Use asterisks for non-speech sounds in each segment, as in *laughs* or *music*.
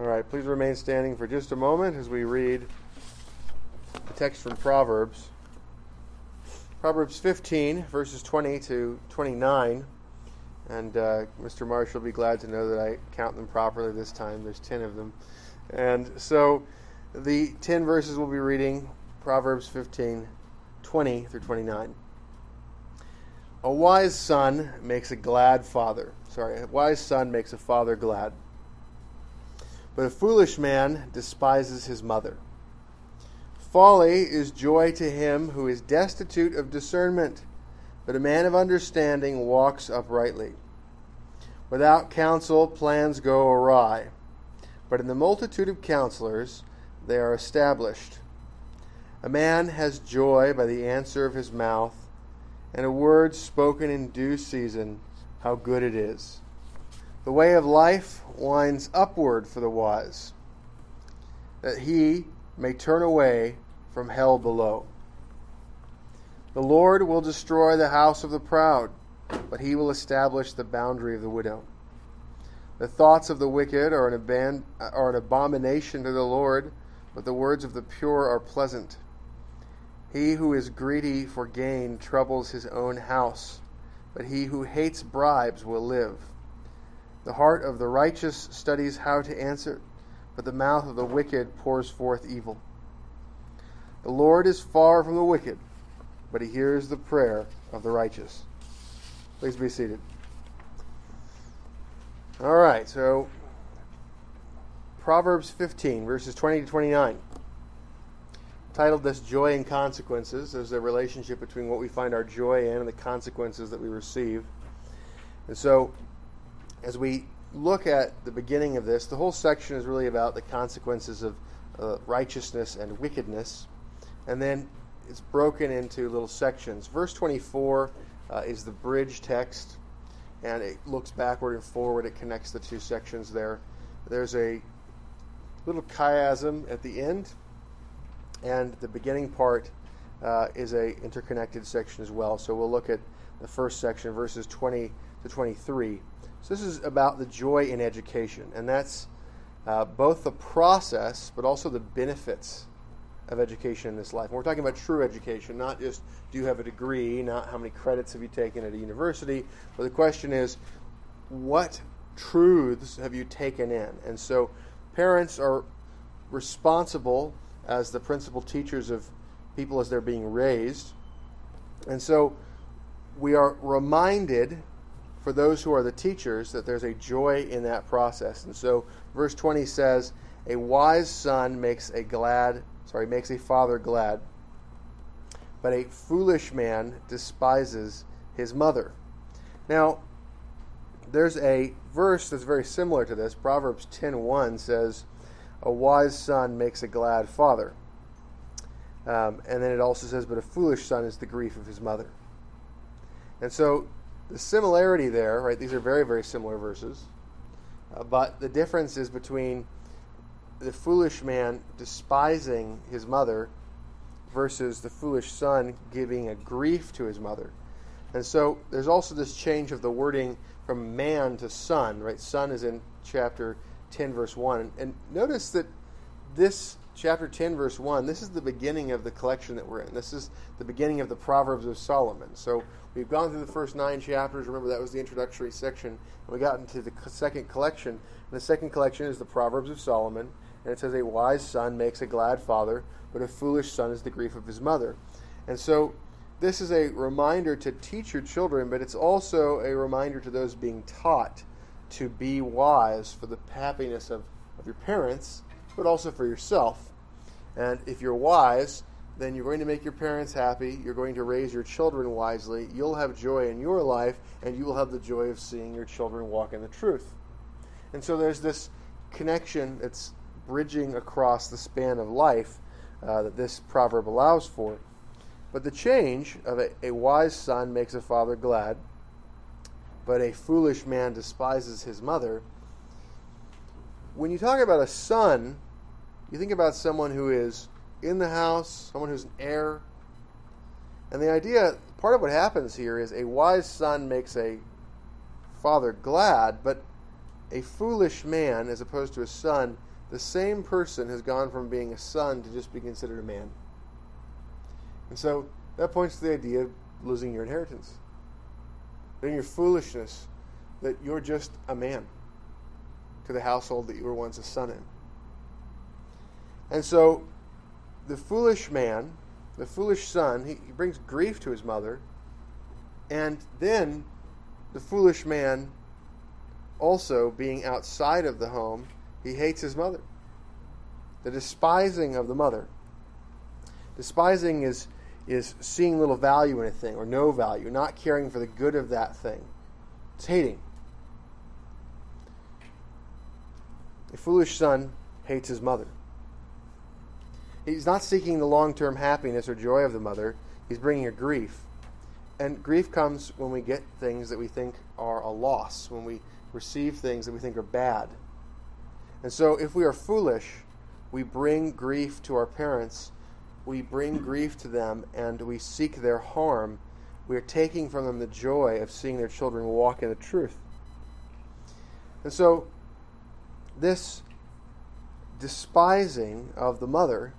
All right, please remain standing for just a moment as we read the text from Proverbs. Proverbs 15, verses 20 to 29. And uh, Mr. Marsh will be glad to know that I count them properly this time. There's 10 of them. And so the 10 verses we'll be reading Proverbs 15, 20 through 29. A wise son makes a glad father. Sorry, a wise son makes a father glad. But a foolish man despises his mother. Folly is joy to him who is destitute of discernment, but a man of understanding walks uprightly. Without counsel, plans go awry, but in the multitude of counselors, they are established. A man has joy by the answer of his mouth, and a word spoken in due season, how good it is. The way of life winds upward for the wise, that he may turn away from hell below. The Lord will destroy the house of the proud, but he will establish the boundary of the widow. The thoughts of the wicked are an, aban- are an abomination to the Lord, but the words of the pure are pleasant. He who is greedy for gain troubles his own house, but he who hates bribes will live. The heart of the righteous studies how to answer, but the mouth of the wicked pours forth evil. The Lord is far from the wicked, but he hears the prayer of the righteous. Please be seated. All right, so Proverbs 15, verses 20 to 29. Titled this Joy and Consequences. There's a relationship between what we find our joy in and the consequences that we receive. And so as we look at the beginning of this, the whole section is really about the consequences of uh, righteousness and wickedness. And then it's broken into little sections. Verse 24 uh, is the bridge text, and it looks backward and forward. It connects the two sections there. There's a little chiasm at the end, and the beginning part uh, is a interconnected section as well. So we'll look at the first section, verses 20 to 23. So this is about the joy in education, and that's uh, both the process but also the benefits of education in this life. And we're talking about true education, not just do you have a degree, not how many credits have you taken at a university, but the question is what truths have you taken in? And so parents are responsible as the principal teachers of people as they're being raised. And so we are reminded for those who are the teachers that there's a joy in that process. And so verse 20 says, "A wise son makes a glad, sorry, makes a father glad, but a foolish man despises his mother." Now, there's a verse that's very similar to this. Proverbs 10:1 says, "A wise son makes a glad father." Um, and then it also says, "But a foolish son is the grief of his mother." And so the similarity there, right? These are very, very similar verses. Uh, but the difference is between the foolish man despising his mother versus the foolish son giving a grief to his mother. And so there's also this change of the wording from man to son, right? Son is in chapter 10, verse 1. And notice that this chapter 10, verse 1, this is the beginning of the collection that we're in. This is the beginning of the Proverbs of Solomon. So we've gone through the first nine chapters. Remember, that was the introductory section. And we got into the second collection. And the second collection is the Proverbs of Solomon. And it says, A wise son makes a glad father, but a foolish son is the grief of his mother. And so this is a reminder to teach your children, but it's also a reminder to those being taught to be wise for the happiness of, of your parents, but also for yourself. And if you're wise, then you're going to make your parents happy. You're going to raise your children wisely. You'll have joy in your life, and you will have the joy of seeing your children walk in the truth. And so there's this connection that's bridging across the span of life uh, that this proverb allows for. But the change of a, a wise son makes a father glad, but a foolish man despises his mother. When you talk about a son, you think about someone who is in the house, someone who's an heir. And the idea, part of what happens here is a wise son makes a father glad, but a foolish man as opposed to a son, the same person has gone from being a son to just be considered a man. And so that points to the idea of losing your inheritance. In your foolishness, that you're just a man to the household that you were once a son in. And so the foolish man, the foolish son, he, he brings grief to his mother. And then the foolish man, also being outside of the home, he hates his mother. The despising of the mother. Despising is, is seeing little value in a thing or no value, not caring for the good of that thing. It's hating. A foolish son hates his mother. He's not seeking the long term happiness or joy of the mother, he's bringing her grief. And grief comes when we get things that we think are a loss, when we receive things that we think are bad. And so, if we are foolish, we bring grief to our parents, we bring grief to them, and we seek their harm. We are taking from them the joy of seeing their children walk in the truth. And so, this despising of the mother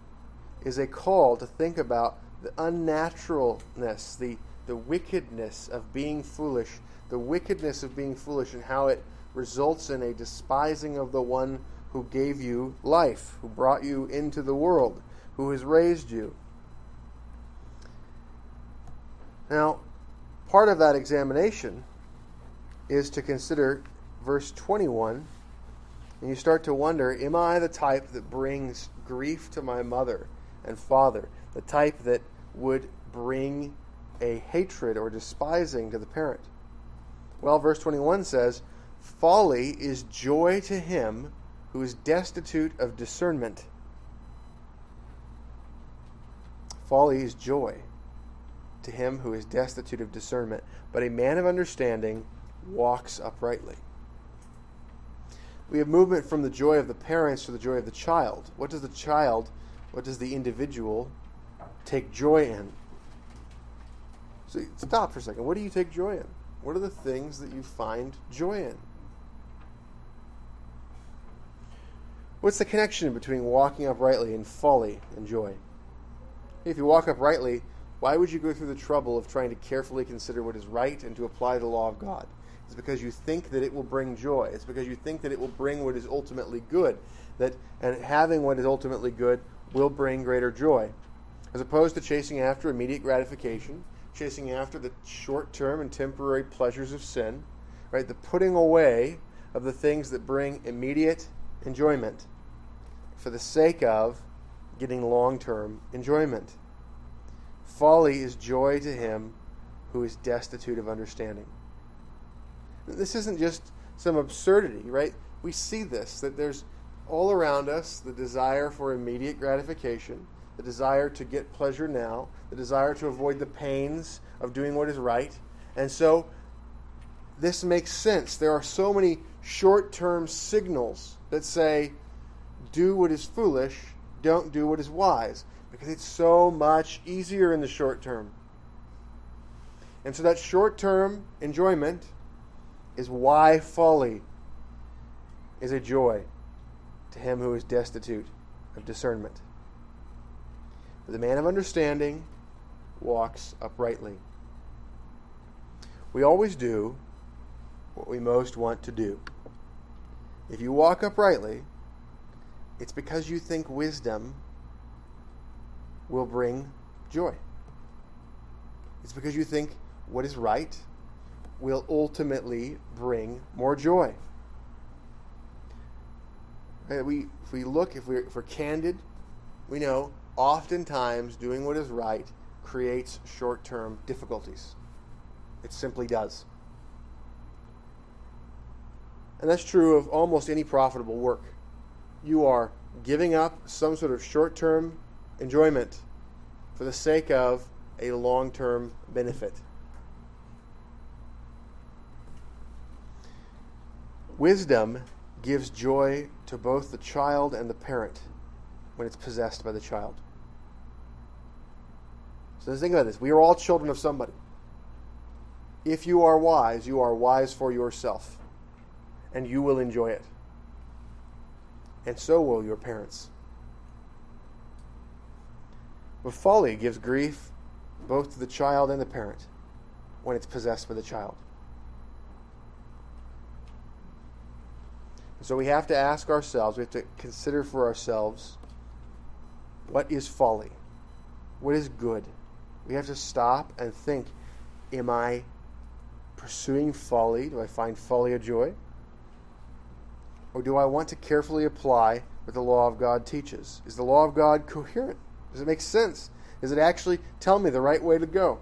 is a call to think about the unnaturalness, the, the wickedness of being foolish, the wickedness of being foolish, and how it results in a despising of the one who gave you life, who brought you into the world, who has raised you. Now, part of that examination is to consider verse 21, and you start to wonder Am I the type that brings grief to my mother? And father, the type that would bring a hatred or despising to the parent. Well, verse 21 says, Folly is joy to him who is destitute of discernment. Folly is joy to him who is destitute of discernment, but a man of understanding walks uprightly. We have movement from the joy of the parents to the joy of the child. What does the child what does the individual take joy in? So stop for a second. What do you take joy in? What are the things that you find joy in? What's the connection between walking uprightly and folly and joy? If you walk uprightly, why would you go through the trouble of trying to carefully consider what is right and to apply the law of God? It's because you think that it will bring joy. It's because you think that it will bring what is ultimately good. That and having what is ultimately good will bring greater joy. As opposed to chasing after immediate gratification, chasing after the short term and temporary pleasures of sin, right? The putting away of the things that bring immediate enjoyment for the sake of getting long term enjoyment. Folly is joy to him who is destitute of understanding. This isn't just some absurdity, right? We see this, that there's all around us the desire for immediate gratification, the desire to get pleasure now, the desire to avoid the pains of doing what is right. And so this makes sense. There are so many short term signals that say, do what is foolish, don't do what is wise, because it's so much easier in the short term. And so that short term enjoyment is why folly is a joy to him who is destitute of discernment. For the man of understanding walks uprightly. We always do what we most want to do. If you walk uprightly, it's because you think wisdom will bring joy. It's because you think what is right will ultimately bring more joy. We, if we look, if we're, if we're candid, we know oftentimes doing what is right creates short term difficulties. It simply does. And that's true of almost any profitable work. You are giving up some sort of short term enjoyment for the sake of a long term benefit. Wisdom gives joy to both the child and the parent when it's possessed by the child. So let's think about this. We are all children of somebody. If you are wise, you are wise for yourself. and you will enjoy it. And so will your parents. But folly gives grief both to the child and the parent when it's possessed by the child. So we have to ask ourselves, we have to consider for ourselves what is folly? What is good? We have to stop and think Am I pursuing folly? Do I find folly a joy? Or do I want to carefully apply what the law of God teaches? Is the law of God coherent? Does it make sense? Does it actually tell me the right way to go?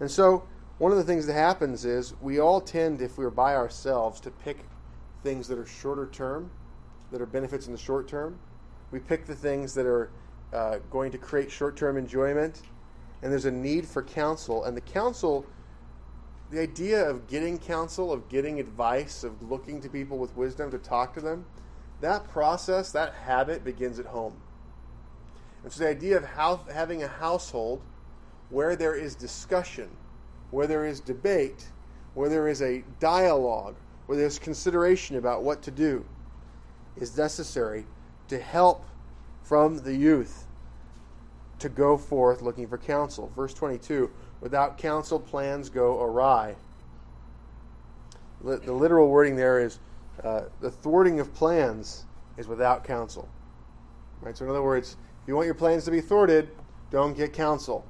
And so, one of the things that happens is we all tend, if we're by ourselves, to pick things that are shorter term, that are benefits in the short term. We pick the things that are uh, going to create short term enjoyment, and there's a need for counsel. And the counsel, the idea of getting counsel, of getting advice, of looking to people with wisdom to talk to them, that process, that habit begins at home. And so the idea of how, having a household where there is discussion, where there is debate, where there is a dialogue, where there's consideration about what to do, is necessary to help from the youth to go forth looking for counsel. Verse 22 Without counsel, plans go awry. The literal wording there is uh, the thwarting of plans is without counsel. Right? So, in other words, if you want your plans to be thwarted, don't get counsel.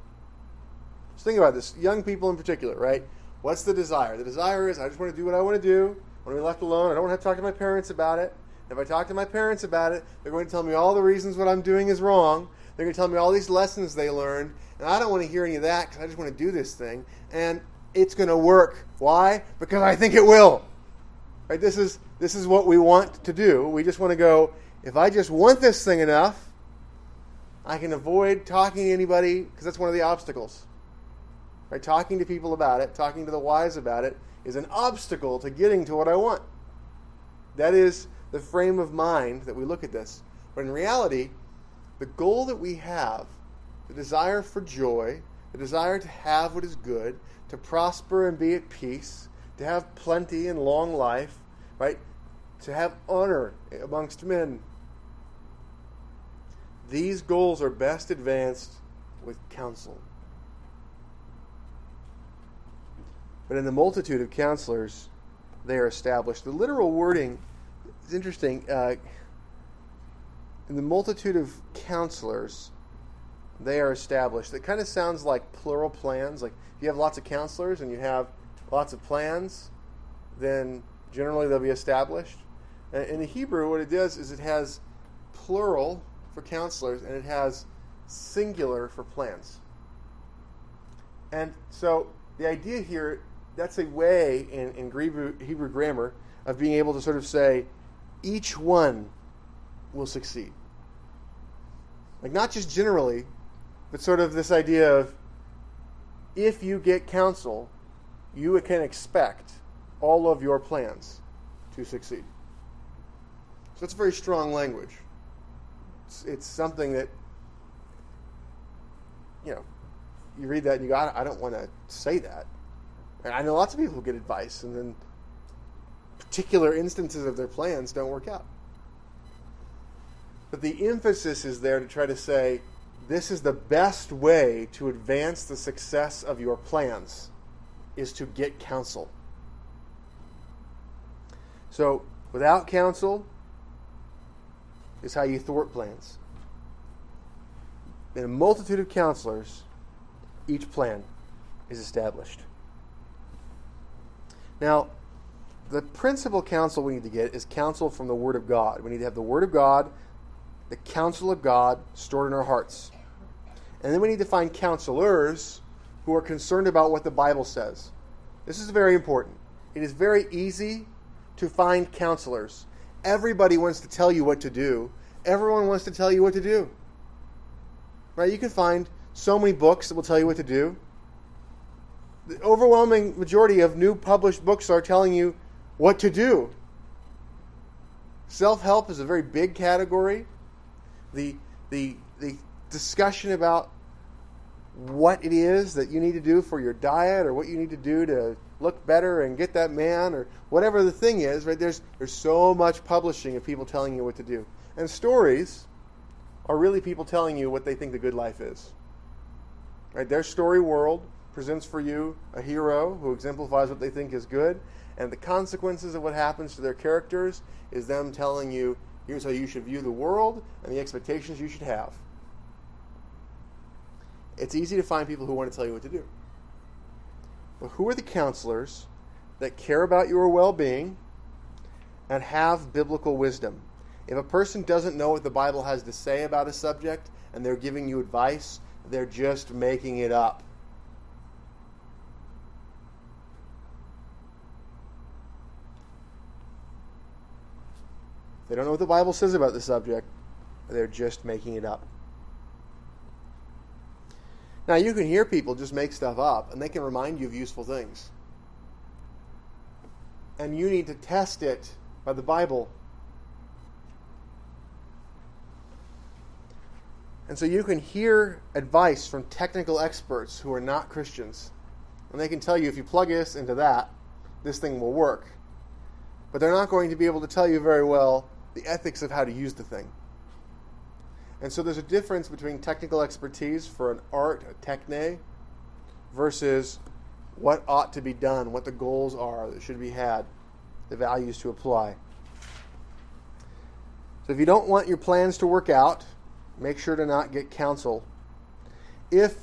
Just think about this. Young people in particular, right? What's the desire? The desire is I just want to do what I want to do. I want to be left alone. I don't want to have to talk to my parents about it. If I talk to my parents about it, they're going to tell me all the reasons what I'm doing is wrong. They're going to tell me all these lessons they learned, and I don't want to hear any of that because I just want to do this thing. And it's going to work. Why? Because I think it will. Right? This is this is what we want to do. We just want to go. If I just want this thing enough, I can avoid talking to anybody because that's one of the obstacles. Right? Talking to people about it, talking to the wise about it, is an obstacle to getting to what I want. That is the frame of mind that we look at this. But in reality, the goal that we have, the desire for joy, the desire to have what is good, to prosper and be at peace, to have plenty and long life, right? To have honor amongst men. These goals are best advanced with counsel. But in the multitude of counselors, they are established. The literal wording is interesting. Uh, in the multitude of counselors, they are established. It kind of sounds like plural plans. Like if you have lots of counselors and you have lots of plans, then generally they'll be established. In the Hebrew, what it does is it has plural for counselors and it has singular for plans. And so the idea here, that's a way in, in Hebrew, grammar of being able to sort of say, each one will succeed. Like, not just generally, but sort of this idea of if you get counsel, you can expect all of your plans to succeed. So that's very strong language. It's, it's something that, you know, you read that and you go, I don't want to say that. And I know lots of people who get advice and then particular instances of their plans don't work out. But the emphasis is there to try to say this is the best way to advance the success of your plans is to get counsel. So, without counsel is how you thwart plans. In a multitude of counselors, each plan is established. Now, the principal counsel we need to get is counsel from the Word of God. We need to have the Word of God the counsel of God stored in our hearts. And then we need to find counselors who are concerned about what the Bible says. This is very important. It is very easy to find counselors. Everybody wants to tell you what to do. Everyone wants to tell you what to do. Right? You can find so many books that will tell you what to do. The overwhelming majority of new published books are telling you what to do. Self help is a very big category the the the discussion about what it is that you need to do for your diet or what you need to do to look better and get that man or whatever the thing is, right? There's there's so much publishing of people telling you what to do. And stories are really people telling you what they think the good life is. Right? Their story world presents for you a hero who exemplifies what they think is good, and the consequences of what happens to their characters is them telling you here's how you should view the world and the expectations you should have. It's easy to find people who want to tell you what to do. But who are the counselors that care about your well being and have biblical wisdom? If a person doesn't know what the Bible has to say about a subject and they're giving you advice, they're just making it up. They don't know what the Bible says about the subject, they're just making it up. Now, you can hear people just make stuff up, and they can remind you of useful things. And you need to test it by the Bible. And so you can hear advice from technical experts who are not Christians. And they can tell you if you plug this into that, this thing will work. But they're not going to be able to tell you very well the ethics of how to use the thing. And so there's a difference between technical expertise for an art, a techne, versus what ought to be done, what the goals are that should be had, the values to apply. So if you don't want your plans to work out, make sure to not get counsel. If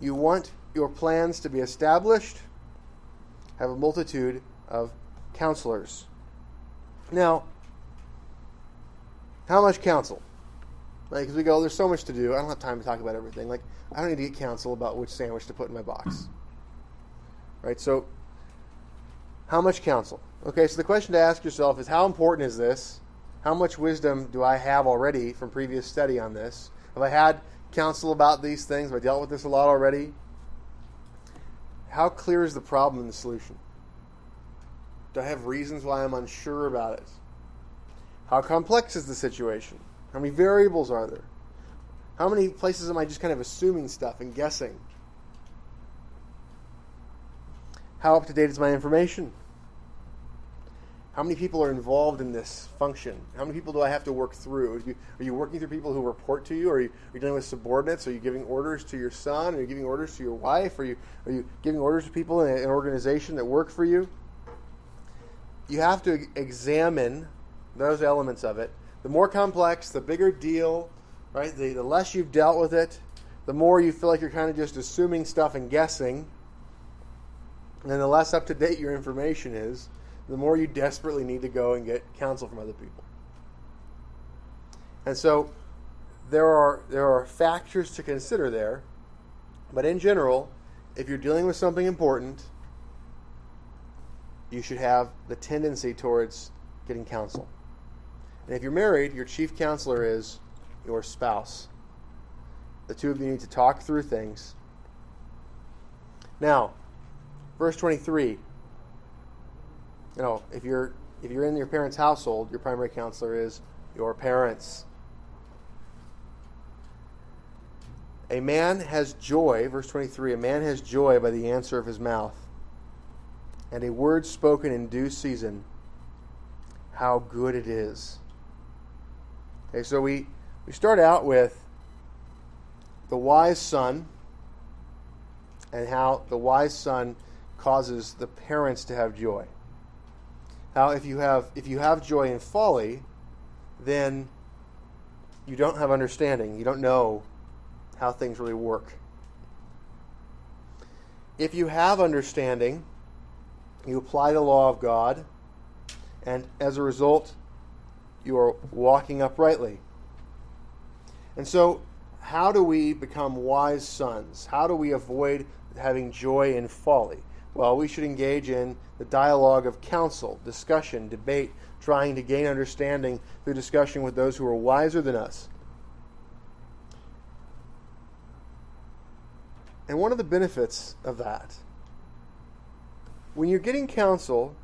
you want your plans to be established, have a multitude of counselors. Now, how much counsel? Like, because we go, oh, there's so much to do. I don't have time to talk about everything. Like, I don't need to get counsel about which sandwich to put in my box. Right? So, how much counsel? Okay, so the question to ask yourself is how important is this? How much wisdom do I have already from previous study on this? Have I had counsel about these things? Have I dealt with this a lot already? How clear is the problem and the solution? Do I have reasons why I'm unsure about it? How complex is the situation? How many variables are there? How many places am I just kind of assuming stuff and guessing? How up to date is my information? How many people are involved in this function? How many people do I have to work through? Are you, are you working through people who report to you? Are you, are you dealing with subordinates? Are you giving orders to your son? Are you giving orders to your wife? Are you, are you giving orders to people in an organization that work for you? You have to examine those elements of it the more complex, the bigger deal, right? The, the less you've dealt with it, the more you feel like you're kind of just assuming stuff and guessing. And the less up to date your information is, the more you desperately need to go and get counsel from other people. And so there are there are factors to consider there, but in general, if you're dealing with something important, you should have the tendency towards getting counsel. And if you're married, your chief counselor is your spouse. The two of you need to talk through things. Now, verse 23. You know, if you're if you're in your parents' household, your primary counselor is your parents. A man has joy, verse 23, a man has joy by the answer of his mouth, and a word spoken in due season. How good it is. Okay, so we, we start out with the wise son and how the wise son causes the parents to have joy. Now, if you have if you have joy in folly, then you don't have understanding. You don't know how things really work. If you have understanding, you apply the law of God, and as a result, you are walking uprightly. And so, how do we become wise sons? How do we avoid having joy in folly? Well, we should engage in the dialogue of counsel, discussion, debate, trying to gain understanding through discussion with those who are wiser than us. And one of the benefits of that, when you're getting counsel,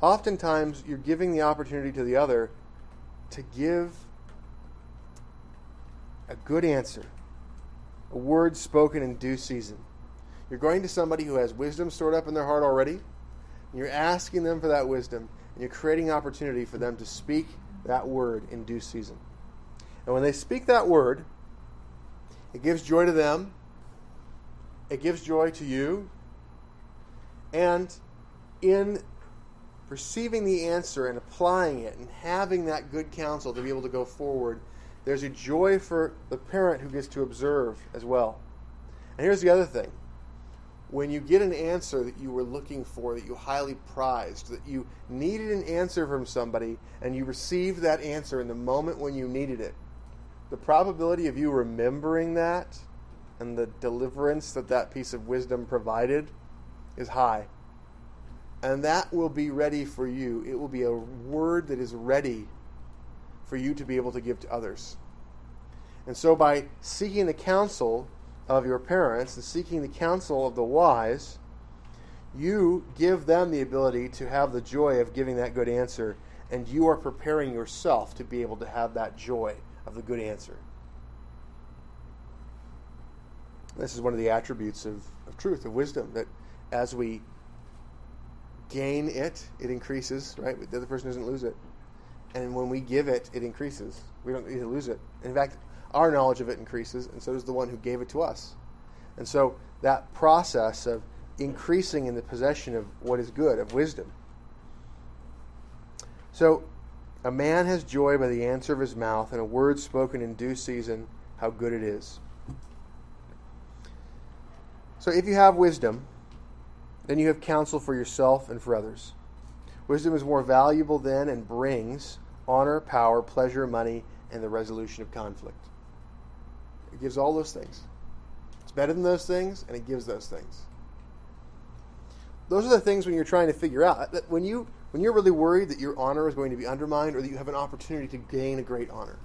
oftentimes you're giving the opportunity to the other to give a good answer, a word spoken in due season. You're going to somebody who has wisdom stored up in their heart already, and you're asking them for that wisdom, and you're creating opportunity for them to speak that word in due season. And when they speak that word, it gives joy to them, it gives joy to you, and in receiving the answer and applying it and having that good counsel to be able to go forward, there's a joy for the parent who gets to observe as well. And here's the other thing when you get an answer that you were looking for, that you highly prized, that you needed an answer from somebody, and you received that answer in the moment when you needed it, the probability of you remembering that and the deliverance that that piece of wisdom provided is high. And that will be ready for you. It will be a word that is ready for you to be able to give to others. And so, by seeking the counsel of your parents and seeking the counsel of the wise, you give them the ability to have the joy of giving that good answer, and you are preparing yourself to be able to have that joy of the good answer. This is one of the attributes of, of truth, of wisdom, that as we gain it, it increases, right? The other person doesn't lose it. And when we give it, it increases. We don't need to lose it. In fact, our knowledge of it increases, and so does the one who gave it to us. And so that process of increasing in the possession of what is good, of wisdom. So a man has joy by the answer of his mouth, and a word spoken in due season, how good it is. So if you have wisdom, then you have counsel for yourself and for others. Wisdom is more valuable than and brings honor, power, pleasure, money, and the resolution of conflict. It gives all those things. It's better than those things, and it gives those things. Those are the things when you're trying to figure out that when you when you're really worried that your honor is going to be undermined or that you have an opportunity to gain a great honor.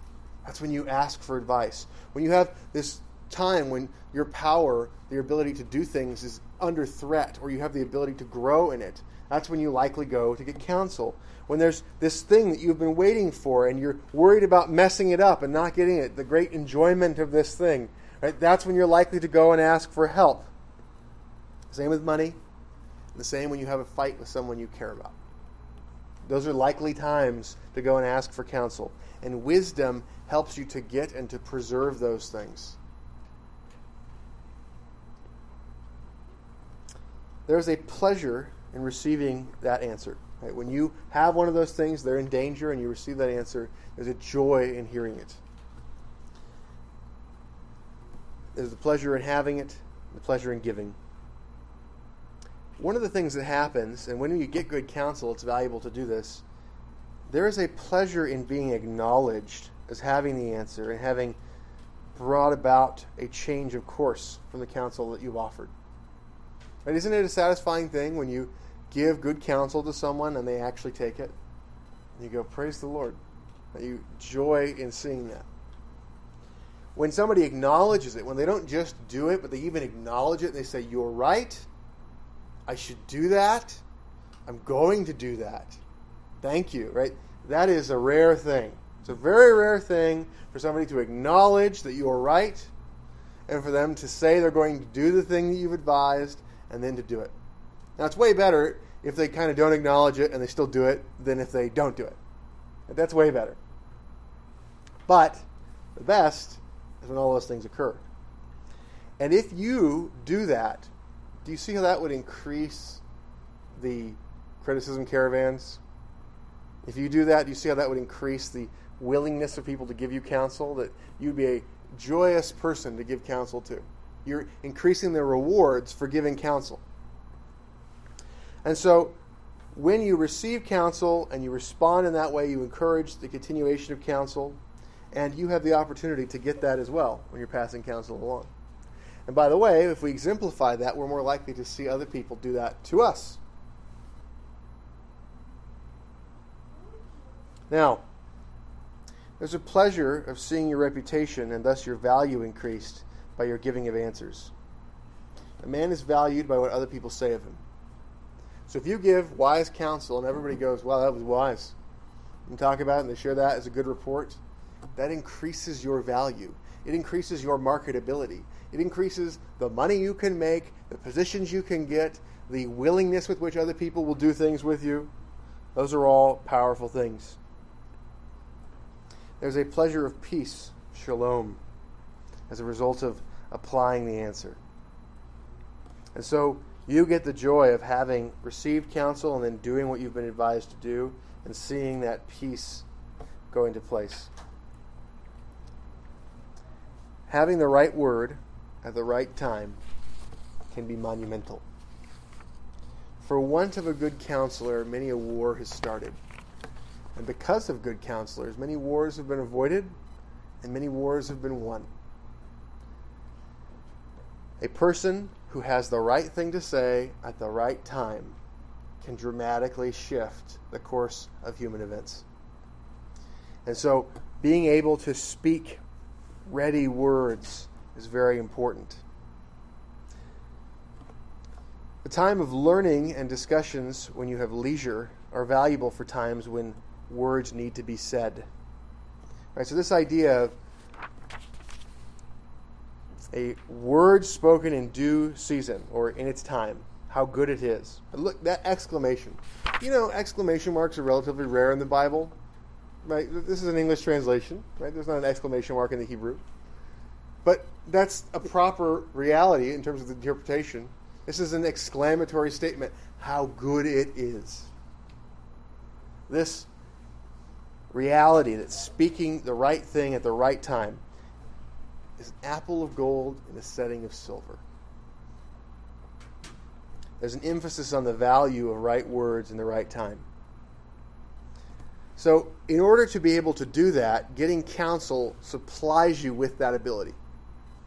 That's when you ask for advice. When you have this time when your power, your ability to do things is under threat or you have the ability to grow in it, that's when you likely go to get counsel. When there's this thing that you've been waiting for and you're worried about messing it up and not getting it, the great enjoyment of this thing, right? That's when you're likely to go and ask for help. Same with money. The same when you have a fight with someone you care about. Those are likely times to go and ask for counsel. And wisdom helps you to get and to preserve those things. There's a pleasure in receiving that answer. Right? When you have one of those things, they're in danger, and you receive that answer, there's a joy in hearing it. There's the pleasure in having it, the pleasure in giving. One of the things that happens, and when you get good counsel, it's valuable to do this. There is a pleasure in being acknowledged as having the answer and having brought about a change of course from the counsel that you've offered. Right? Isn't it a satisfying thing when you give good counsel to someone and they actually take it? And you go, Praise the Lord. You joy in seeing that. When somebody acknowledges it, when they don't just do it, but they even acknowledge it, and they say, You're right. I should do that. I'm going to do that. Thank you, right? That is a rare thing. It's a very rare thing for somebody to acknowledge that you are right and for them to say they're going to do the thing that you've advised and then to do it. Now, it's way better if they kind of don't acknowledge it and they still do it than if they don't do it. That's way better. But the best is when all those things occur. And if you do that, do you see how that would increase the criticism caravans? If you do that, do you see how that would increase the willingness of people to give you counsel? That you'd be a joyous person to give counsel to. You're increasing the rewards for giving counsel. And so, when you receive counsel and you respond in that way, you encourage the continuation of counsel, and you have the opportunity to get that as well when you're passing counsel along. And by the way, if we exemplify that, we're more likely to see other people do that to us. Now, there's a pleasure of seeing your reputation and thus your value increased by your giving of answers. A man is valued by what other people say of him. So if you give wise counsel and everybody goes, wow, that was wise, and talk about it and they share that as a good report, that increases your value. it increases your marketability. It increases the money you can make, the positions you can get, the willingness with which other people will do things with you. Those are all powerful things. There's a pleasure of peace, shalom, as a result of applying the answer. And so you get the joy of having received counsel and then doing what you've been advised to do and seeing that peace go into place. Having the right word at the right time can be monumental. For want of a good counselor, many a war has started. And because of good counselors, many wars have been avoided and many wars have been won. A person who has the right thing to say at the right time can dramatically shift the course of human events. And so, being able to speak ready words is very important. The time of learning and discussions when you have leisure are valuable for times when words need to be said. Right, so this idea of a word spoken in due season or in its time, how good it is. Look, that exclamation. You know, exclamation marks are relatively rare in the Bible. Right? This is an English translation, right? There's not an exclamation mark in the Hebrew. But that's a proper reality in terms of the interpretation. This is an exclamatory statement. How good it is. This reality that speaking the right thing at the right time is an apple of gold in a setting of silver. There's an emphasis on the value of right words in the right time. So, in order to be able to do that, getting counsel supplies you with that ability.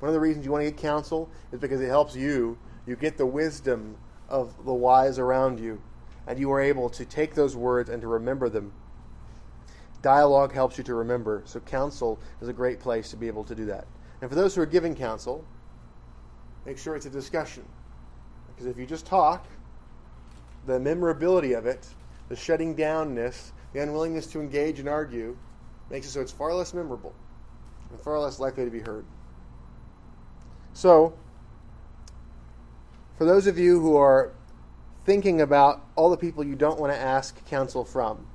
One of the reasons you want to get counsel is because it helps you. You get the wisdom of the wise around you, and you are able to take those words and to remember them. Dialogue helps you to remember, so counsel is a great place to be able to do that. And for those who are giving counsel, make sure it's a discussion. Because if you just talk, the memorability of it, the shutting downness, the unwillingness to engage and argue, makes it so it's far less memorable and far less likely to be heard. So, for those of you who are thinking about all the people you don't want to ask counsel from,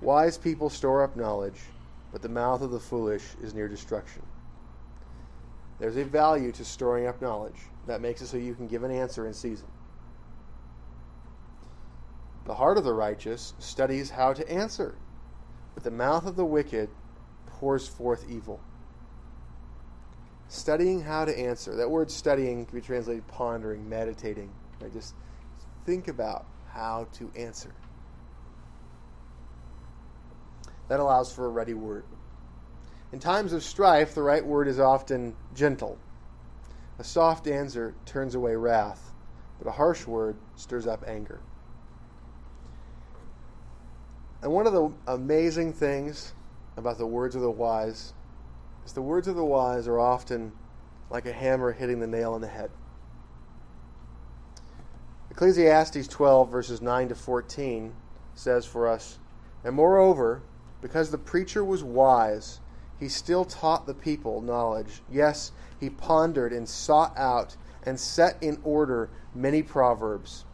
wise people store up knowledge but the mouth of the foolish is near destruction. There's a value to storing up knowledge that makes it so you can give an answer in season. The heart of the righteous studies how to answer, but the mouth of the wicked pours forth evil. Studying how to answer. That word studying can be translated pondering, meditating. Right? Just think about how to answer. That allows for a ready word. In times of strife, the right word is often gentle. A soft answer turns away wrath, but a harsh word stirs up anger. And one of the amazing things about the words of the wise is the words of the wise are often like a hammer hitting the nail on the head. Ecclesiastes 12, verses 9 to 14, says for us, And moreover, because the preacher was wise, he still taught the people knowledge. Yes, he pondered and sought out and set in order many proverbs.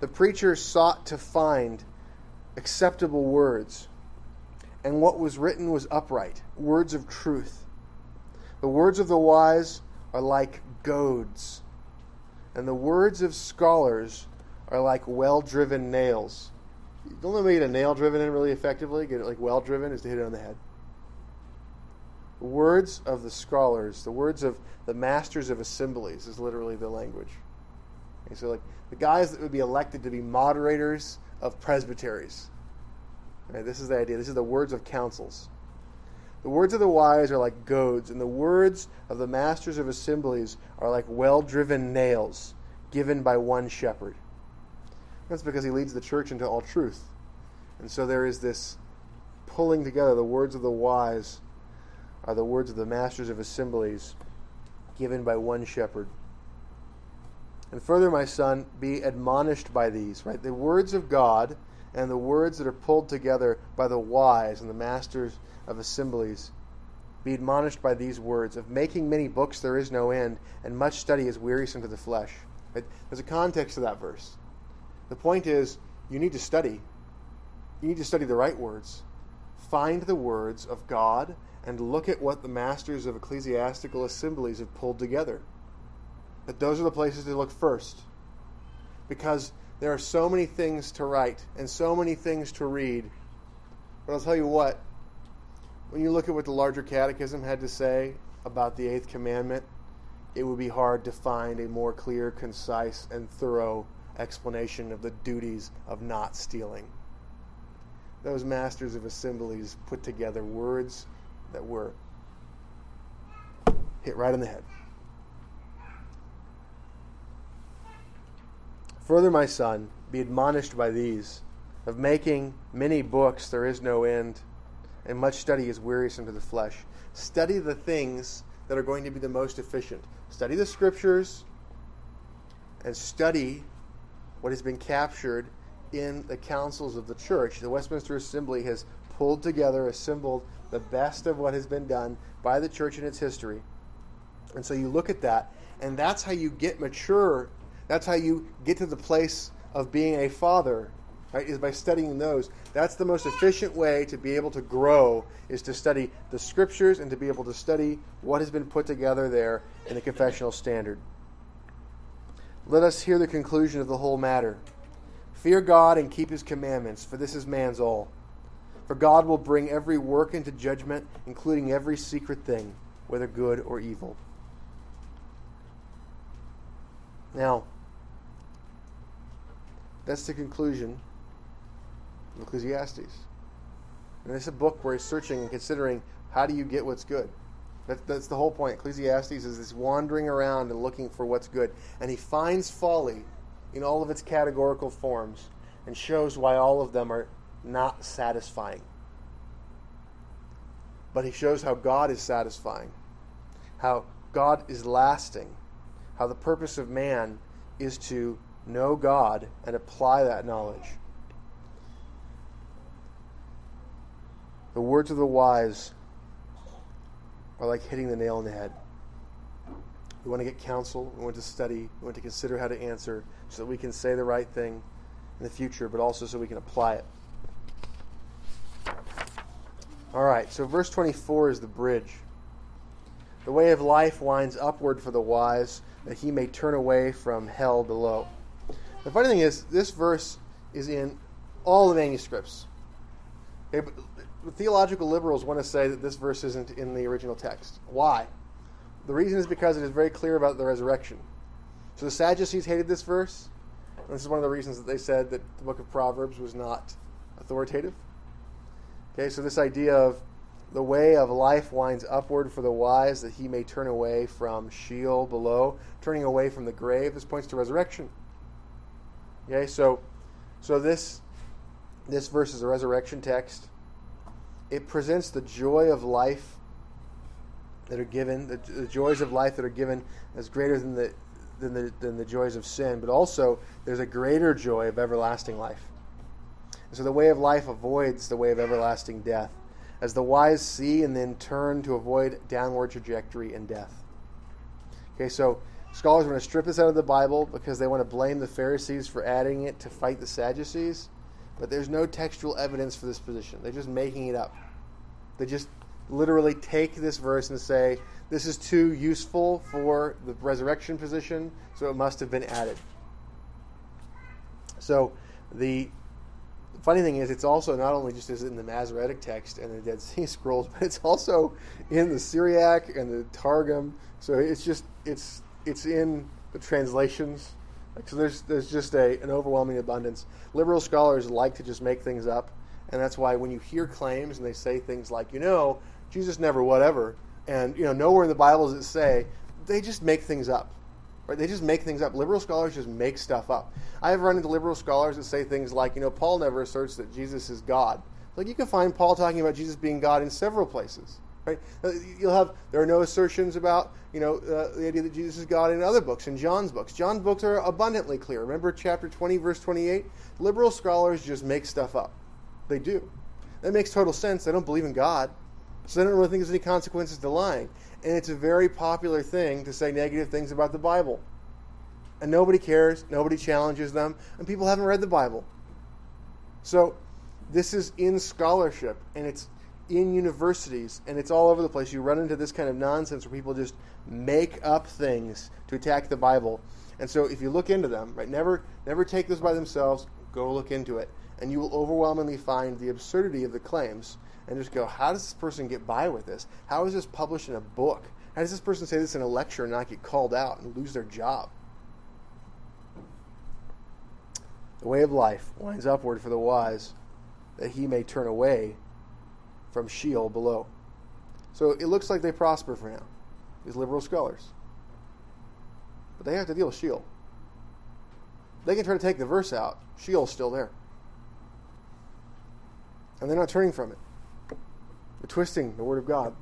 The preacher sought to find acceptable words, and what was written was upright, words of truth. The words of the wise are like goads, and the words of scholars are like well driven nails. The only way to get a nail driven in really effectively, get it like well driven, is to hit it on the head. The words of the scholars, the words of the masters of assemblies, is literally the language. Okay, so, like the guys that would be elected to be moderators of presbyteries. Okay, this is the idea. This is the words of councils. The words of the wise are like goads, and the words of the masters of assemblies are like well driven nails given by one shepherd. That's because he leads the church into all truth. And so there is this pulling together. The words of the wise are the words of the masters of assemblies given by one shepherd. And further, my son, be admonished by these, right? The words of God and the words that are pulled together by the wise and the masters of assemblies be admonished by these words of making many books there is no end, and much study is wearisome to the flesh. There's a context to that verse. The point is, you need to study. You need to study the right words. Find the words of God and look at what the masters of ecclesiastical assemblies have pulled together. That those are the places to look first. Because there are so many things to write and so many things to read. But I'll tell you what, when you look at what the larger catechism had to say about the eighth commandment, it would be hard to find a more clear, concise, and thorough explanation of the duties of not stealing. Those masters of assemblies put together words that were hit right in the head. Further, my son, be admonished by these of making many books there is no end, and much study is wearisome to the flesh. Study the things that are going to be the most efficient. Study the scriptures and study what has been captured in the councils of the church. The Westminster Assembly has pulled together, assembled the best of what has been done by the church in its history. And so you look at that, and that's how you get mature that's how you get to the place of being a father, right? Is by studying those. That's the most efficient way to be able to grow is to study the scriptures and to be able to study what has been put together there in the confessional standard. Let us hear the conclusion of the whole matter. Fear God and keep his commandments, for this is man's all. For God will bring every work into judgment, including every secret thing, whether good or evil. Now, that's the conclusion of Ecclesiastes. And it's a book where he's searching and considering how do you get what's good. That, that's the whole point. Ecclesiastes is this wandering around and looking for what's good. And he finds folly in all of its categorical forms and shows why all of them are not satisfying. But he shows how God is satisfying, how God is lasting, how the purpose of man is to know God and apply that knowledge. The words of the wise are like hitting the nail on the head. We want to get counsel, we want to study, we want to consider how to answer so that we can say the right thing in the future, but also so we can apply it. All right, so verse 24 is the bridge. The way of life winds upward for the wise, that he may turn away from hell below. The funny thing is, this verse is in all the manuscripts. Theological liberals want to say that this verse isn't in the original text. Why? The reason is because it is very clear about the resurrection. So the Sadducees hated this verse. And this is one of the reasons that they said that the book of Proverbs was not authoritative. Okay, so this idea of the way of life winds upward for the wise that he may turn away from Sheol below, turning away from the grave. This points to resurrection. Okay, so so this this verse is a resurrection text. It presents the joy of life that are given, the, the joys of life that are given as greater than the than the than the joys of sin, but also there's a greater joy of everlasting life. And so the way of life avoids the way of everlasting death, as the wise see and then turn to avoid downward trajectory and death. Okay, so Scholars want to strip this out of the Bible because they want to blame the Pharisees for adding it to fight the Sadducees, but there's no textual evidence for this position. They're just making it up. They just literally take this verse and say, this is too useful for the resurrection position, so it must have been added. So the funny thing is, it's also not only just as in the Masoretic text and the Dead Sea *laughs* Scrolls, but it's also in the Syriac and the Targum. So it's just it's it's in the translations. So there's there's just a an overwhelming abundance. Liberal scholars like to just make things up, and that's why when you hear claims and they say things like, you know, Jesus never whatever, and you know nowhere in the Bible does it say, they just make things up. Right? They just make things up. Liberal scholars just make stuff up. I have run into liberal scholars that say things like, you know, Paul never asserts that Jesus is God. Like you can find Paul talking about Jesus being God in several places. Right? Uh, you'll have there are no assertions about you know uh, the idea that Jesus is God in other books, in John's books. John's books are abundantly clear. Remember chapter 20, verse 28. Liberal scholars just make stuff up. They do. That makes total sense. They don't believe in God. So they don't really think there's any consequences to lying. And it's a very popular thing to say negative things about the Bible. And nobody cares, nobody challenges them, and people haven't read the Bible. So this is in scholarship, and it's in universities, and it's all over the place. You run into this kind of nonsense where people just make up things to attack the Bible. And so if you look into them, right, never never take this by themselves, go look into it. And you will overwhelmingly find the absurdity of the claims and just go, how does this person get by with this? How is this published in a book? How does this person say this in a lecture and not get called out and lose their job? The way of life winds upward for the wise, that he may turn away from Sheol below. So it looks like they prosper for now, these liberal scholars. But they have to deal with Sheol. They can try to take the verse out. Sheol's still there. And they're not turning from it. They're twisting the Word of God.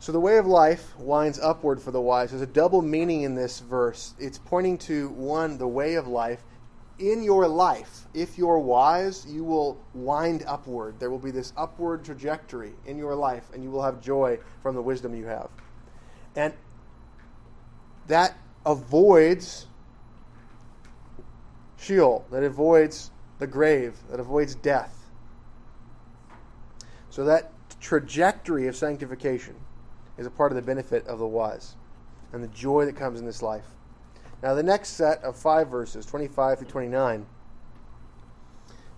So the way of life winds upward for the wise. There's a double meaning in this verse. It's pointing to one, the way of life. In your life, if you're wise, you will wind upward. There will be this upward trajectory in your life, and you will have joy from the wisdom you have. And that avoids Sheol, that avoids the grave, that avoids death. So that trajectory of sanctification is a part of the benefit of the wise and the joy that comes in this life. Now, the next set of five verses, 25 through 29,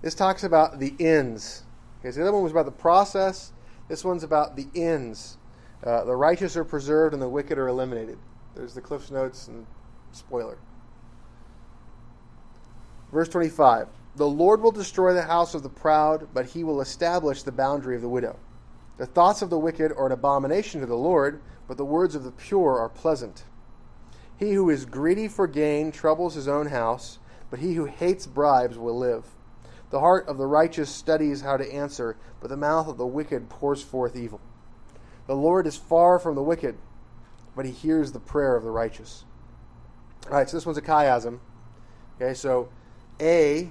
this talks about the ends. Okay, so the other one was about the process. This one's about the ends. Uh, the righteous are preserved and the wicked are eliminated. There's the Cliff's Notes and spoiler. Verse 25 The Lord will destroy the house of the proud, but he will establish the boundary of the widow. The thoughts of the wicked are an abomination to the Lord, but the words of the pure are pleasant. He who is greedy for gain troubles his own house, but he who hates bribes will live. The heart of the righteous studies how to answer, but the mouth of the wicked pours forth evil. The Lord is far from the wicked but he hears the prayer of the righteous. All right, so this one's a chiasm. Okay, so A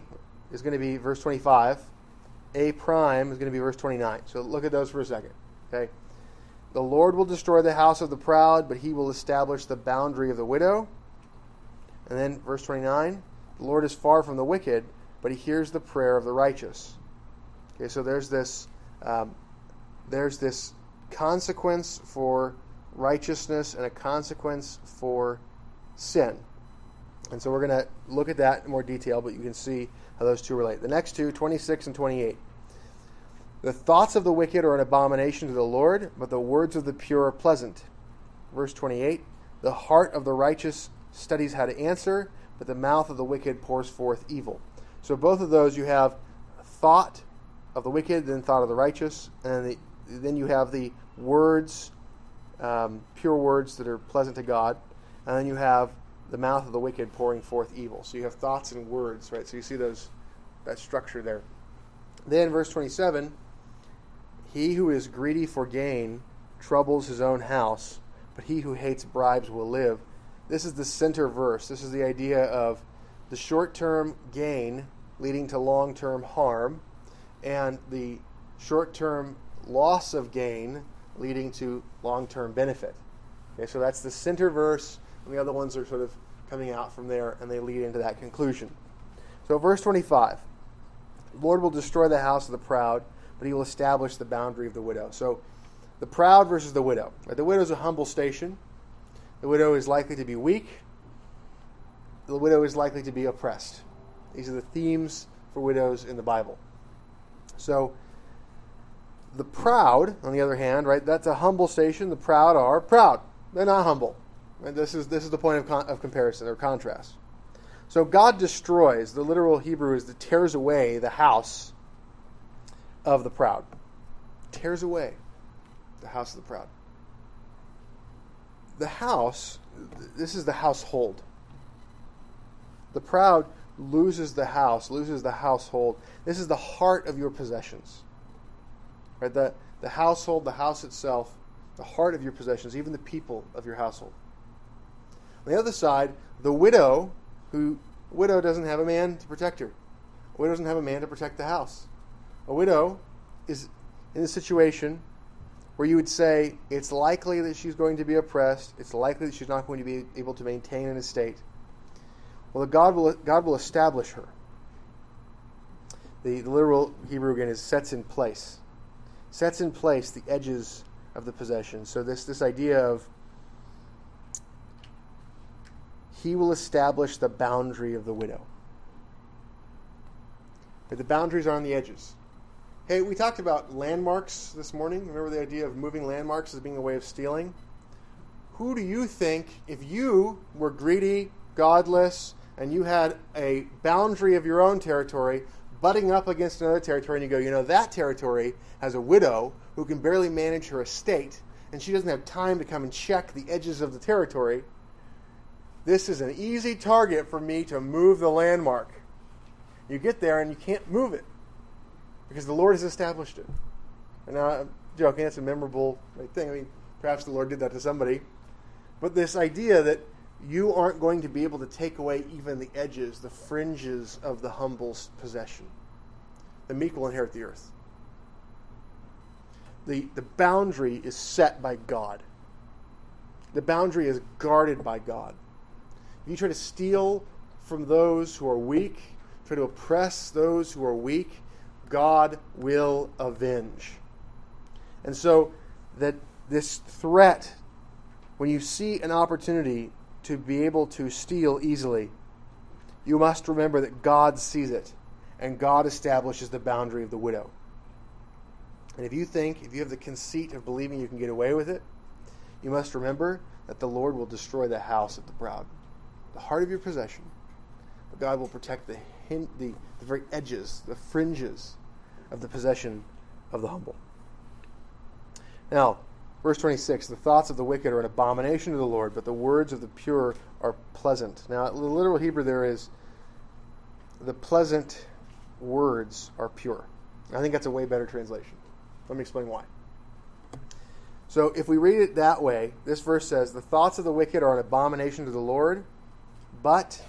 is going to be verse 25. A prime is going to be verse 29. So look at those for a second. Okay. The Lord will destroy the house of the proud, but he will establish the boundary of the widow. And then verse 29 The Lord is far from the wicked, but he hears the prayer of the righteous. Okay, so there's this, um, there's this consequence for righteousness and a consequence for sin. And so we're going to look at that in more detail, but you can see how those two relate. The next two, 26 and 28. The thoughts of the wicked are an abomination to the Lord, but the words of the pure are pleasant. Verse 28 The heart of the righteous studies how to answer, but the mouth of the wicked pours forth evil. So both of those you have thought of the wicked, then thought of the righteous, and the, then you have the words um, pure words that are pleasant to God, and then you have the mouth of the wicked pouring forth evil. So you have thoughts and words, right? So you see those that structure there. Then verse 27, he who is greedy for gain troubles his own house, but he who hates bribes will live. This is the center verse. This is the idea of the short-term gain leading to long-term harm and the short-term loss of gain leading to long term benefit. Okay, so that's the center verse, and the other ones are sort of coming out from there, and they lead into that conclusion. So, verse 25 The Lord will destroy the house of the proud, but he will establish the boundary of the widow. So, the proud versus the widow. The widow is a humble station. The widow is likely to be weak. The widow is likely to be oppressed. These are the themes for widows in the Bible. So, the proud, on the other hand, right, that's a humble station. The proud are proud. They're not humble. And this is this is the point of, con- of comparison or contrast. So God destroys. The literal Hebrew is that tears away the house of the proud. Tears away the house of the proud. The house, this is the household. The proud loses the house, loses the household. This is the heart of your possessions. Right? The, the household, the house itself, the heart of your possessions, even the people of your household. On the other side, the widow, who widow doesn't have a man to protect her. A widow doesn't have a man to protect the house. A widow is in a situation where you would say it's likely that she's going to be oppressed, it's likely that she's not going to be able to maintain an estate, well, God will, God will establish her. The, the literal Hebrew again is sets in place. Sets in place the edges of the possession. So this, this idea of he will establish the boundary of the widow. But the boundaries are on the edges. Hey, we talked about landmarks this morning. Remember the idea of moving landmarks as being a way of stealing? Who do you think, if you were greedy, godless, and you had a boundary of your own territory butting up against another territory, and you go, you know, that territory has a widow who can barely manage her estate, and she doesn't have time to come and check the edges of the territory. This is an easy target for me to move the landmark. You get there and you can't move it because the Lord has established it. And now I'm joking, that's a memorable thing. I mean, perhaps the Lord did that to somebody. But this idea that you aren't going to be able to take away even the edges, the fringes of the humble's possession. The meek will inherit the earth. The, the boundary is set by God. The boundary is guarded by God. You try to steal from those who are weak, try to oppress those who are weak, God will avenge. And so that this threat, when you see an opportunity to be able to steal easily, you must remember that God sees it and God establishes the boundary of the widow. And if you think, if you have the conceit of believing you can get away with it, you must remember that the Lord will destroy the house of the proud the heart of your possession, but God will protect the, hint, the, the very edges, the fringes of the possession of the humble. Now, verse 26 the thoughts of the wicked are an abomination to the Lord, but the words of the pure are pleasant. Now, the literal Hebrew there is the pleasant words are pure. I think that's a way better translation. Let me explain why. So, if we read it that way, this verse says, The thoughts of the wicked are an abomination to the Lord, but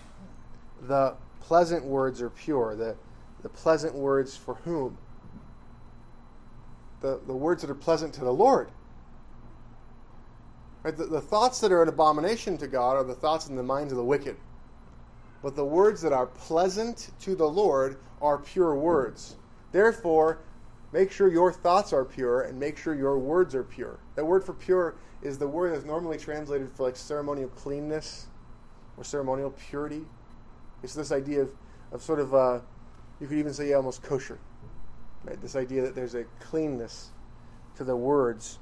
the pleasant words are pure. The, the pleasant words for whom? The, the words that are pleasant to the Lord. Right? The, the thoughts that are an abomination to God are the thoughts in the minds of the wicked. But the words that are pleasant to the Lord are pure words. Therefore, make sure your thoughts are pure and make sure your words are pure. That word for pure is the word that's normally translated for like ceremonial cleanness or ceremonial purity. It's this idea of, of sort of, uh, you could even say almost kosher. Right? This idea that there's a cleanness to the words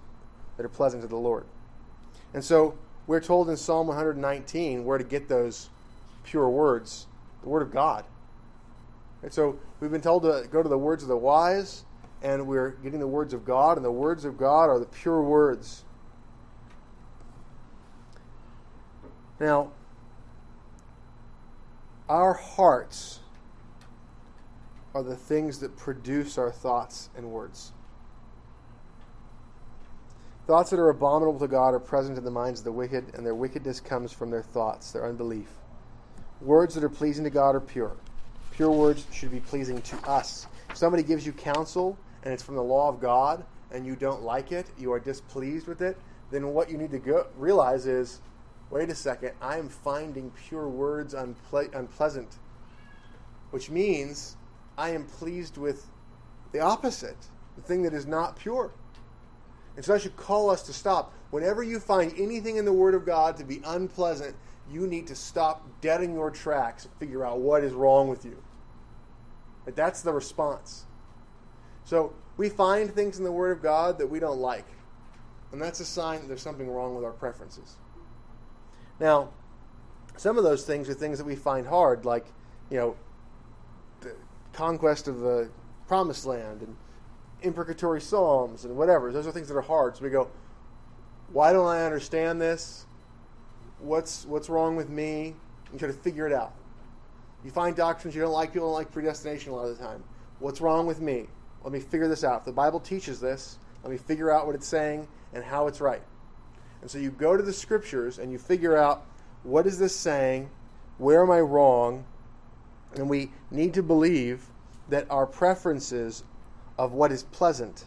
that are pleasant to the Lord. And so we're told in Psalm 119 where to get those pure words the Word of God. And so we've been told to go to the words of the wise, and we're getting the words of God, and the words of God are the pure words. Now, our hearts are the things that produce our thoughts and words. Thoughts that are abominable to God are present in the minds of the wicked, and their wickedness comes from their thoughts, their unbelief. Words that are pleasing to God are pure. Pure words should be pleasing to us. If somebody gives you counsel and it's from the law of God and you don't like it, you are displeased with it, then what you need to go, realize is wait a second, I am finding pure words unple- unpleasant, which means I am pleased with the opposite, the thing that is not pure. And so I should call us to stop. Whenever you find anything in the Word of God to be unpleasant, you need to stop dead in your tracks and figure out what is wrong with you. But that's the response. So we find things in the Word of God that we don't like. And that's a sign that there's something wrong with our preferences. Now, some of those things are things that we find hard, like, you know, the conquest of the promised land and imprecatory psalms and whatever. Those are things that are hard. So we go, why don't I understand this? What's what's wrong with me? And try to figure it out. You find doctrines you don't like. People don't like predestination a lot of the time. What's wrong with me? Let me figure this out. If the Bible teaches this, let me figure out what it's saying and how it's right. And so you go to the scriptures and you figure out what is this saying? Where am I wrong? And we need to believe that our preferences of what is pleasant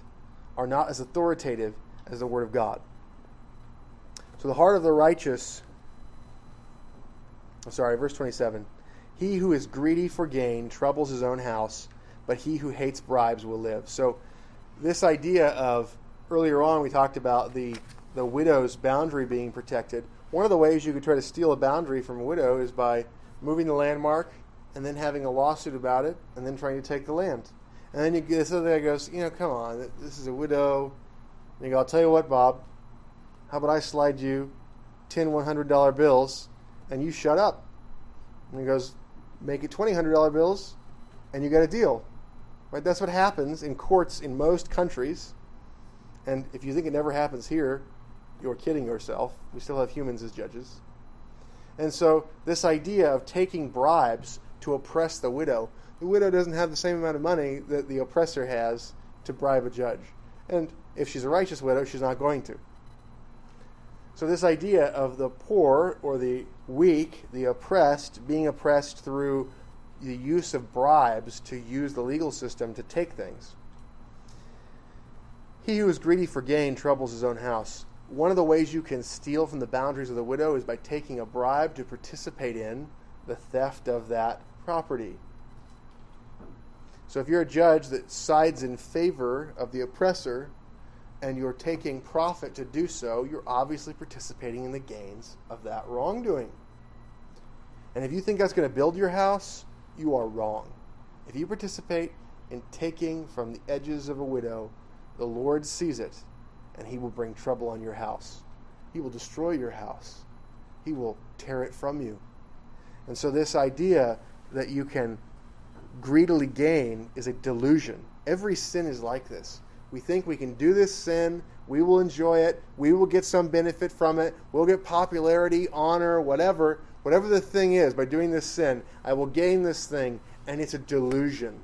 are not as authoritative as the Word of God. So the heart of the righteous, I'm sorry, verse 27 He who is greedy for gain troubles his own house, but he who hates bribes will live. So this idea of earlier on we talked about the the widow's boundary being protected. One of the ways you could try to steal a boundary from a widow is by moving the landmark and then having a lawsuit about it and then trying to take the land. And then you get this other guy goes, you know, come on, this is a widow. And you go, I'll tell you what, Bob. How about I slide you 10 $100 bills and you shut up? And he goes, make it $20 $100 bills and you get a deal. Right? That's what happens in courts in most countries. And if you think it never happens here, you're kidding yourself. We still have humans as judges. And so, this idea of taking bribes to oppress the widow, the widow doesn't have the same amount of money that the oppressor has to bribe a judge. And if she's a righteous widow, she's not going to. So, this idea of the poor or the weak, the oppressed, being oppressed through the use of bribes to use the legal system to take things. He who is greedy for gain troubles his own house. One of the ways you can steal from the boundaries of the widow is by taking a bribe to participate in the theft of that property. So if you're a judge that sides in favor of the oppressor and you're taking profit to do so, you're obviously participating in the gains of that wrongdoing. And if you think that's going to build your house, you are wrong. If you participate in taking from the edges of a widow, the Lord sees it, and he will bring trouble on your house. He will destroy your house. He will tear it from you. And so, this idea that you can greedily gain is a delusion. Every sin is like this. We think we can do this sin, we will enjoy it, we will get some benefit from it, we'll get popularity, honor, whatever, whatever the thing is, by doing this sin, I will gain this thing, and it's a delusion.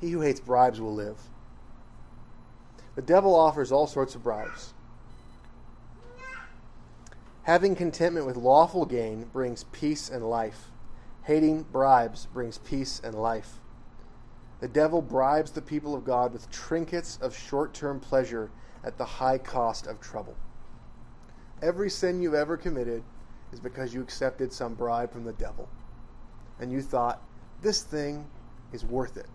He who hates bribes will live. The devil offers all sorts of bribes. Having contentment with lawful gain brings peace and life. Hating bribes brings peace and life. The devil bribes the people of God with trinkets of short term pleasure at the high cost of trouble. Every sin you've ever committed is because you accepted some bribe from the devil. And you thought, this thing is worth it.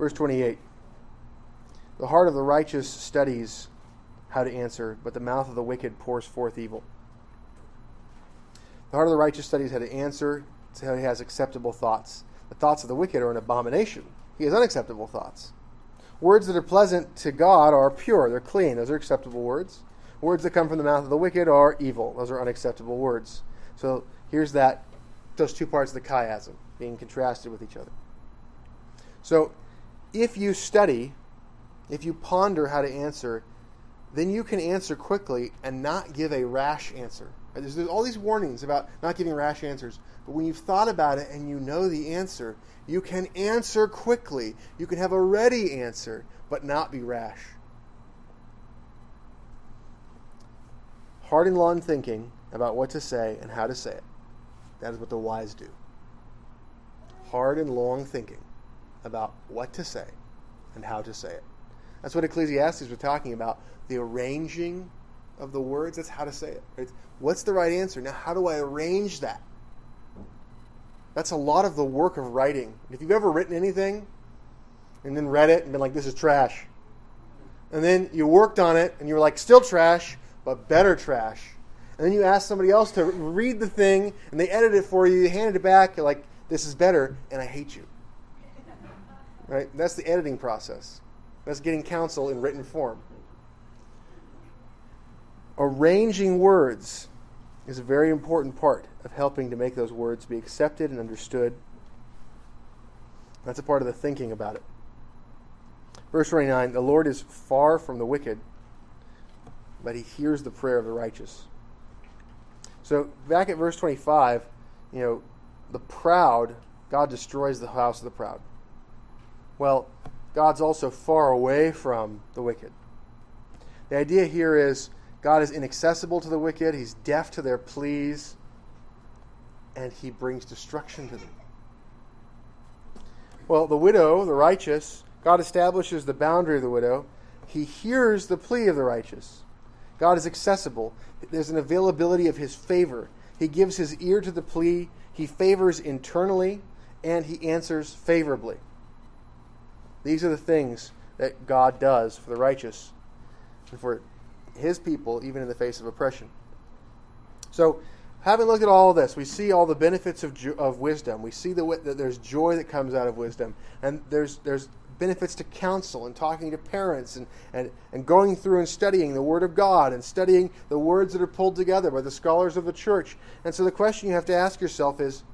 Verse 28 The heart of the righteous studies how to answer, but the mouth of the wicked pours forth evil. The heart of the righteous studies how to answer, so he has acceptable thoughts. The thoughts of the wicked are an abomination. He has unacceptable thoughts. Words that are pleasant to God are pure, they're clean, those are acceptable words. Words that come from the mouth of the wicked are evil, those are unacceptable words. So here's that, those two parts of the chiasm being contrasted with each other. So if you study, if you ponder how to answer, then you can answer quickly and not give a rash answer. There's, there's, all these warnings about not giving rash answers. But when you've thought about it and you know the answer, you can answer quickly. You can have a ready answer, but not be rash. Hard and long thinking about what to say and how to say it. That is what the wise do. Hard and long thinking about what to say and how to say it. That's what Ecclesiastes was talking about the arranging of the words. That's how to say it. Right? What's the right answer? Now, how do I arrange that? That's a lot of the work of writing. If you've ever written anything and then read it and been like, this is trash, and then you worked on it and you were like, still trash, but better trash. And then you ask somebody else to read the thing and they edit it for you, you handed it back, you're like, this is better, and I hate you. Right? That's the editing process. That's getting counsel in written form. Arranging words is a very important part of helping to make those words be accepted and understood. That's a part of the thinking about it. Verse 29 The Lord is far from the wicked, but he hears the prayer of the righteous. So, back at verse 25, you know, the proud, God destroys the house of the proud. Well, God's also far away from the wicked. The idea here is God is inaccessible to the wicked, He's deaf to their pleas, and He brings destruction to them. Well, the widow, the righteous, God establishes the boundary of the widow. He hears the plea of the righteous. God is accessible. There's an availability of his favor. He gives his ear to the plea. He favors internally, and he answers favorably. These are the things that God does for the righteous and for his people, even in the face of oppression. So, having looked at all this, we see all the benefits of, of wisdom. We see the, that there's joy that comes out of wisdom, and there's there's benefits to counsel and talking to parents and, and, and going through and studying the Word of God and studying the words that are pulled together by the scholars of the church. And so the question you have to ask yourself is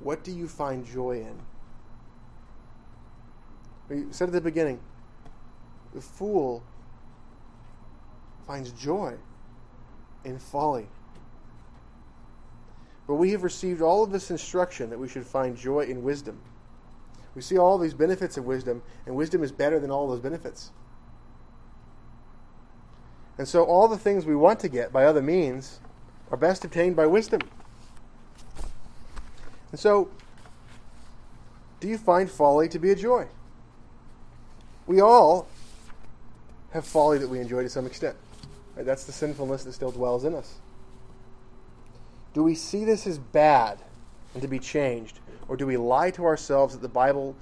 what do you find joy in? We said at the beginning, the fool finds joy in folly. But we have received all of this instruction that we should find joy in wisdom. We see all these benefits of wisdom, and wisdom is better than all those benefits. And so, all the things we want to get by other means are best obtained by wisdom. And so, do you find folly to be a joy? We all have folly that we enjoy to some extent. Right? That's the sinfulness that still dwells in us. Do we see this as bad and to be changed? Or do we lie to ourselves that the Bible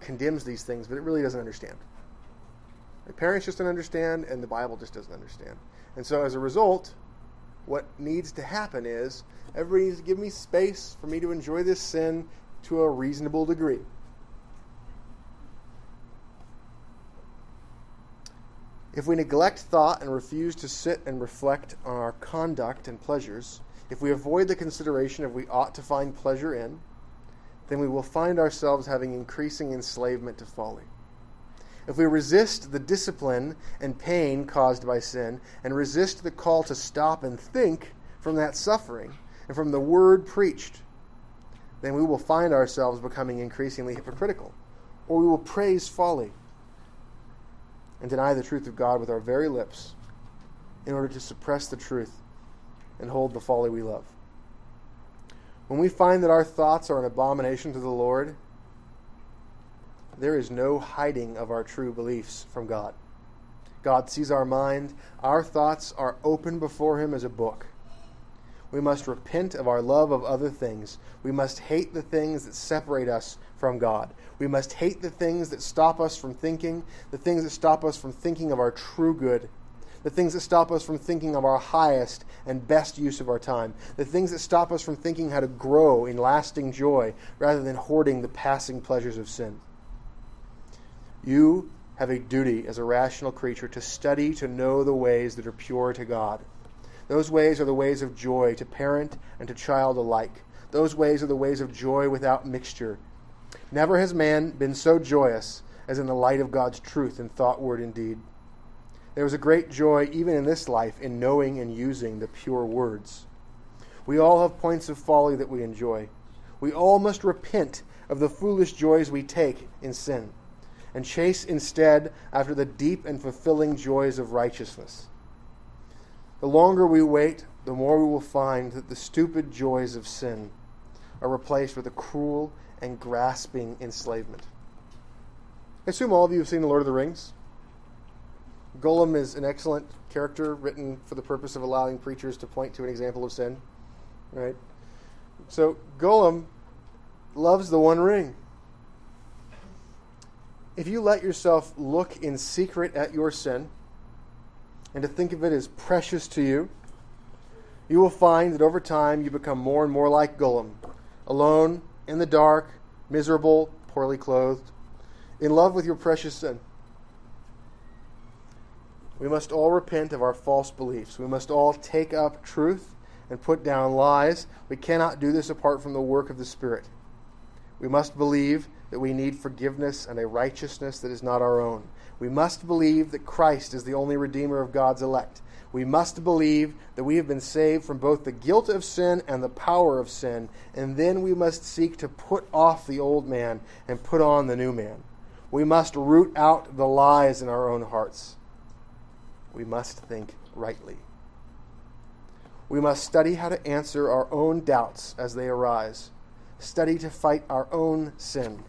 condemns these things, but it really doesn't understand? The parents just don't understand, and the Bible just doesn't understand. And so as a result, what needs to happen is everybody needs to give me space for me to enjoy this sin to a reasonable degree. If we neglect thought and refuse to sit and reflect on our conduct and pleasures, if we avoid the consideration of we ought to find pleasure in, then we will find ourselves having increasing enslavement to folly. If we resist the discipline and pain caused by sin, and resist the call to stop and think from that suffering and from the word preached, then we will find ourselves becoming increasingly hypocritical, or we will praise folly and deny the truth of God with our very lips in order to suppress the truth and hold the folly we love. When we find that our thoughts are an abomination to the Lord, there is no hiding of our true beliefs from God. God sees our mind. Our thoughts are open before Him as a book. We must repent of our love of other things. We must hate the things that separate us from God. We must hate the things that stop us from thinking, the things that stop us from thinking of our true good the things that stop us from thinking of our highest and best use of our time, the things that stop us from thinking how to grow in lasting joy rather than hoarding the passing pleasures of sin. You have a duty as a rational creature to study to know the ways that are pure to God. Those ways are the ways of joy to parent and to child alike. Those ways are the ways of joy without mixture. Never has man been so joyous as in the light of God's truth in thought, word, and deed. There is a great joy, even in this life, in knowing and using the pure words. We all have points of folly that we enjoy. We all must repent of the foolish joys we take in sin and chase instead after the deep and fulfilling joys of righteousness. The longer we wait, the more we will find that the stupid joys of sin are replaced with a cruel and grasping enslavement. I assume all of you have seen The Lord of the Rings. Gollum is an excellent character written for the purpose of allowing preachers to point to an example of sin. Right? So Gollum loves the One Ring. If you let yourself look in secret at your sin and to think of it as precious to you, you will find that over time you become more and more like Gollum, alone, in the dark, miserable, poorly clothed, in love with your precious sin. We must all repent of our false beliefs. We must all take up truth and put down lies. We cannot do this apart from the work of the Spirit. We must believe that we need forgiveness and a righteousness that is not our own. We must believe that Christ is the only Redeemer of God's elect. We must believe that we have been saved from both the guilt of sin and the power of sin, and then we must seek to put off the old man and put on the new man. We must root out the lies in our own hearts we must think rightly. We must study how to answer our own doubts as they arise, study to fight our own sin.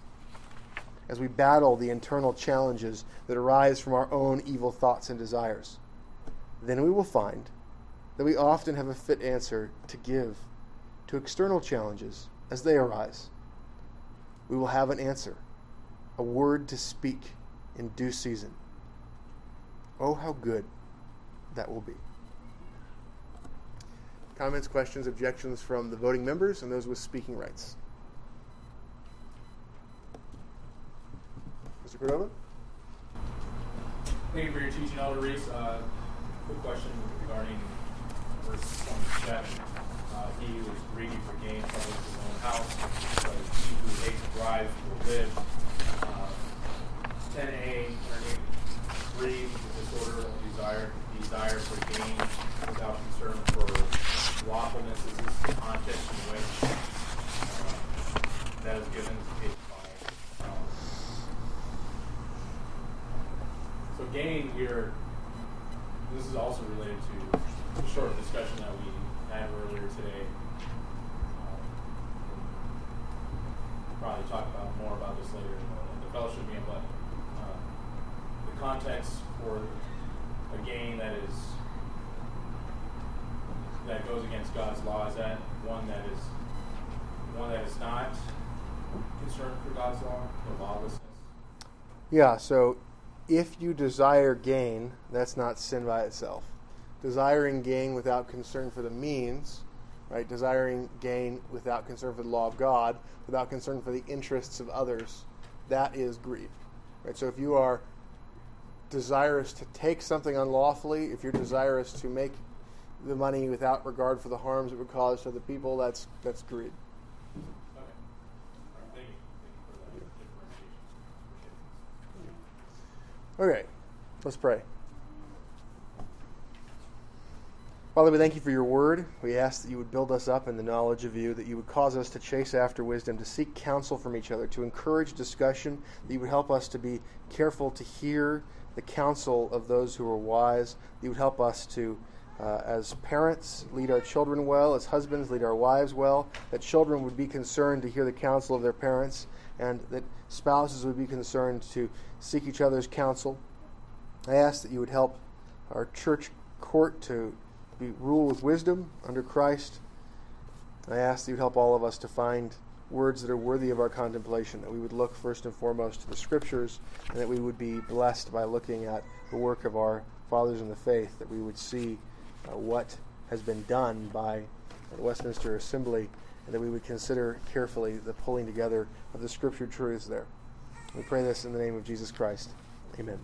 As we battle the internal challenges that arise from our own evil thoughts and desires, then we will find that we often have a fit answer to give to external challenges as they arise. We will have an answer, a word to speak in due season. Oh, how good that will be. Comments, questions, objections from the voting members and those with speaking rights? Mr. Cordova? Thank you for your teaching, Elder Reese. Uh, quick question regarding verse 27. Uh, he who is greedy for gain troubles his own house, but he who hates bribes will live. Uh, 10a, underneath 3, the disorder of desire, desire for gain without concern for lawfulness. Is this the context in which uh, that is given? By, um, so gain here, this is also related to the short discussion that we had earlier today. Um, probably talk about more about this later in the, fellowship meeting, but uh, the context for a gain that is that goes against God's law is that one that is one that is not concerned for God's law, the lawlessness. Yeah, so if you desire gain, that's not sin by itself. Desiring gain without concern for the means, right? Desiring gain without concern for the law of God, without concern for the interests of others, that is greed. Right? So if you are desirous to take something unlawfully, if you're desirous to make the money without regard for the harms it would cause to other people, that's that's greed. Okay. All right, thank you. Thank you for that differentiation. Okay, let's pray. Father, we thank you for your word. We ask that you would build us up in the knowledge of you, that you would cause us to chase after wisdom, to seek counsel from each other, to encourage discussion, that you would help us to be careful to hear the counsel of those who are wise, that you would help us to, uh, as parents, lead our children well, as husbands, lead our wives well, that children would be concerned to hear the counsel of their parents, and that spouses would be concerned to seek each other's counsel. I ask that you would help our church court to be rule with wisdom under Christ. I ask that you would help all of us to find words that are worthy of our contemplation, that we would look first and foremost to the Scriptures, and that we would be blessed by looking at the work of our fathers in the faith, that we would see uh, what has been done by the Westminster Assembly, and that we would consider carefully the pulling together of the Scripture truths there. We pray this in the name of Jesus Christ. Amen.